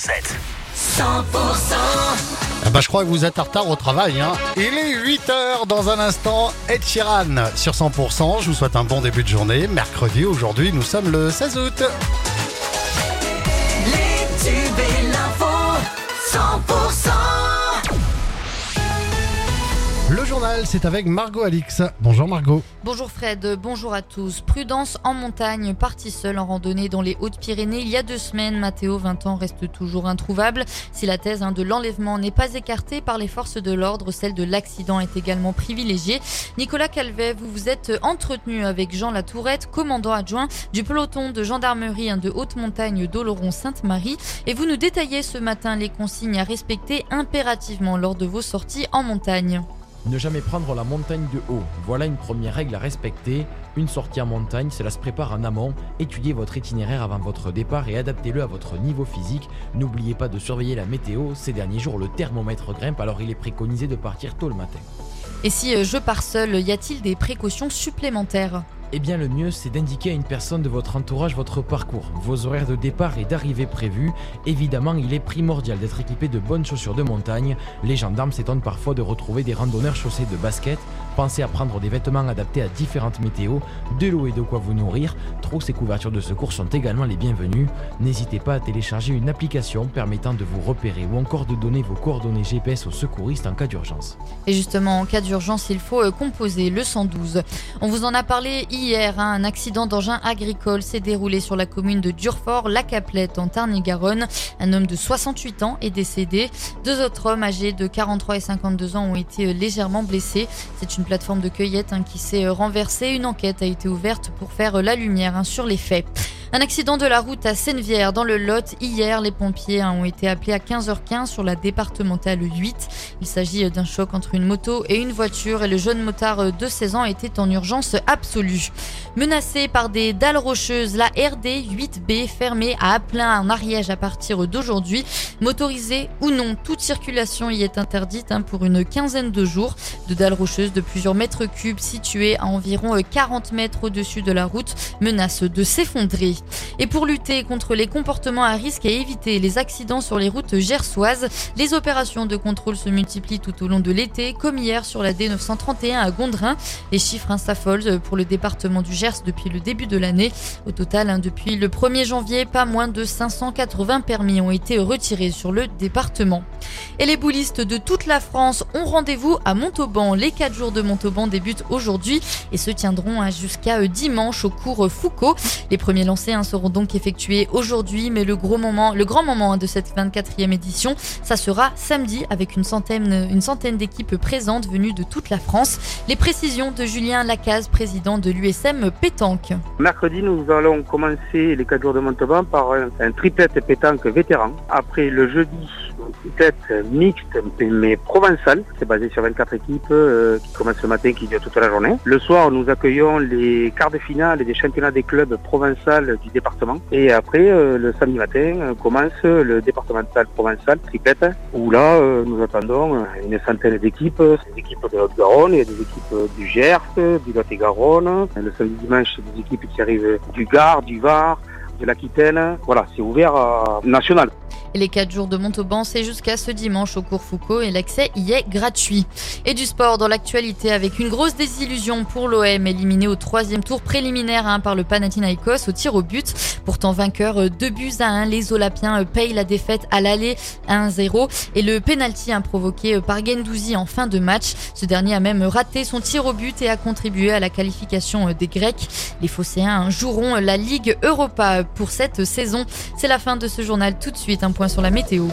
7. 100% Ah bah, je crois que vous êtes en retard au travail. Hein. Il est 8h dans un instant. Ed Sheeran sur 100%. Je vous souhaite un bon début de journée. Mercredi, aujourd'hui, nous sommes le 16 août. Les tubes et c'est avec Margot Alix. Bonjour Margot. Bonjour Fred, bonjour à tous. Prudence en montagne, parti seul en randonnée dans les Hautes-Pyrénées il y a deux semaines. Mathéo, 20 ans, reste toujours introuvable. Si la thèse hein, de l'enlèvement n'est pas écartée par les forces de l'ordre, celle de l'accident est également privilégiée. Nicolas Calvet, vous vous êtes entretenu avec Jean Latourette, commandant adjoint du peloton de gendarmerie hein, de haute montagne d'Oloron-Sainte-Marie. Et vous nous détaillez ce matin les consignes à respecter impérativement lors de vos sorties en montagne. Ne jamais prendre la montagne de haut. Voilà une première règle à respecter. Une sortie en montagne, cela se prépare en amont. Étudiez votre itinéraire avant votre départ et adaptez-le à votre niveau physique. N'oubliez pas de surveiller la météo. Ces derniers jours, le thermomètre grimpe, alors il est préconisé de partir tôt le matin. Et si euh, je pars seul, y a-t-il des précautions supplémentaires? Eh bien, le mieux, c'est d'indiquer à une personne de votre entourage votre parcours, vos horaires de départ et d'arrivée prévus. Évidemment, il est primordial d'être équipé de bonnes chaussures de montagne. Les gendarmes s'étonnent parfois de retrouver des randonneurs chaussés de baskets. Pensez à prendre des vêtements adaptés à différentes météos, de l'eau et de quoi vous nourrir. Trousses et couvertures de secours sont également les bienvenus. N'hésitez pas à télécharger une application permettant de vous repérer ou encore de donner vos coordonnées GPS aux secouristes en cas d'urgence. Et justement, en cas d'urgence, il faut euh, composer le 112. On vous en a parlé. Hein, un accident d'engin agricole s'est déroulé sur la commune de Durfort, la Caplette, en Tarn-et-Garonne. Un homme de 68 ans est décédé. Deux autres hommes âgés de 43 et 52 ans ont été euh, légèrement blessés. C'est une plateforme de cueillette hein, qui s'est euh, renversée. Une enquête a été ouverte pour faire euh, la lumière hein, sur les faits. Un accident de la route à Sennevière dans le Lot. Hier, les pompiers ont été appelés à 15h15 sur la départementale 8. Il s'agit d'un choc entre une moto et une voiture et le jeune motard de 16 ans était en urgence absolue. Menacé par des dalles rocheuses, la RD 8B fermée à Aplin en Ariège à partir d'aujourd'hui. Motorisée ou non, toute circulation y est interdite hein, pour une quinzaine de jours. De dalles rocheuses de plusieurs mètres cubes situées à environ euh, 40 mètres au-dessus de la route menacent de s'effondrer. Et pour lutter contre les comportements à risque et éviter les accidents sur les routes gersoises, les opérations de contrôle se multiplient tout au long de l'été, comme hier sur la D931 à Gondrin. Les chiffres s'affolent pour le département du Gers depuis le début de l'année. Au total, hein, depuis le 1er janvier, pas moins de 580 permis ont été retirés sur le département. Et les boulistes de toute la France ont rendez-vous à Montauban. Les 4 jours de Montauban débutent aujourd'hui et se tiendront hein, jusqu'à euh, dimanche au cours Foucault. Les premiers seront donc effectués aujourd'hui, mais le gros moment, le grand moment de cette 24e édition, ça sera samedi avec une centaine, une centaine d'équipes présentes venues de toute la France. Les précisions de Julien Lacaze, président de l'USM Pétanque. Mercredi, nous allons commencer les 4 jours de Montauban par un, un triplette pétanque vétéran. Après le jeudi, une triplette mixte mais provençale. C'est basé sur 24 équipes euh, qui commencent le matin, qui durent toute la journée. Le soir, nous accueillons les quarts de finale des championnats des clubs provençal du département. Et après, euh, le samedi matin, euh, commence le départemental provençal triplette, où là, euh, nous attendons une centaine d'équipes. Des équipes de Haute-Garonne, a des équipes du Gers, du Lot-et-Garonne. Le samedi dimanche, des équipes qui arrivent du Gard, du Var, de l'Aquitaine. Voilà, c'est ouvert à national. Les 4 jours de Montauban, c'est jusqu'à ce dimanche au cours Foucault et l'accès y est gratuit. Et du sport dans l'actualité avec une grosse désillusion pour l'OM éliminé au troisième tour préliminaire hein, par le Panathinaikos au tir au but. Pourtant vainqueur 2 buts à 1, les Olapiens euh, payent la défaite à l'aller 1-0 et le penalty hein, provoqué euh, par Gendouzi en fin de match. Ce dernier a même raté son tir au but et a contribué à la qualification euh, des Grecs. Les Phocéens hein, joueront la Ligue Europa pour cette saison. C'est la fin de ce journal. Tout de suite, un point sur la météo.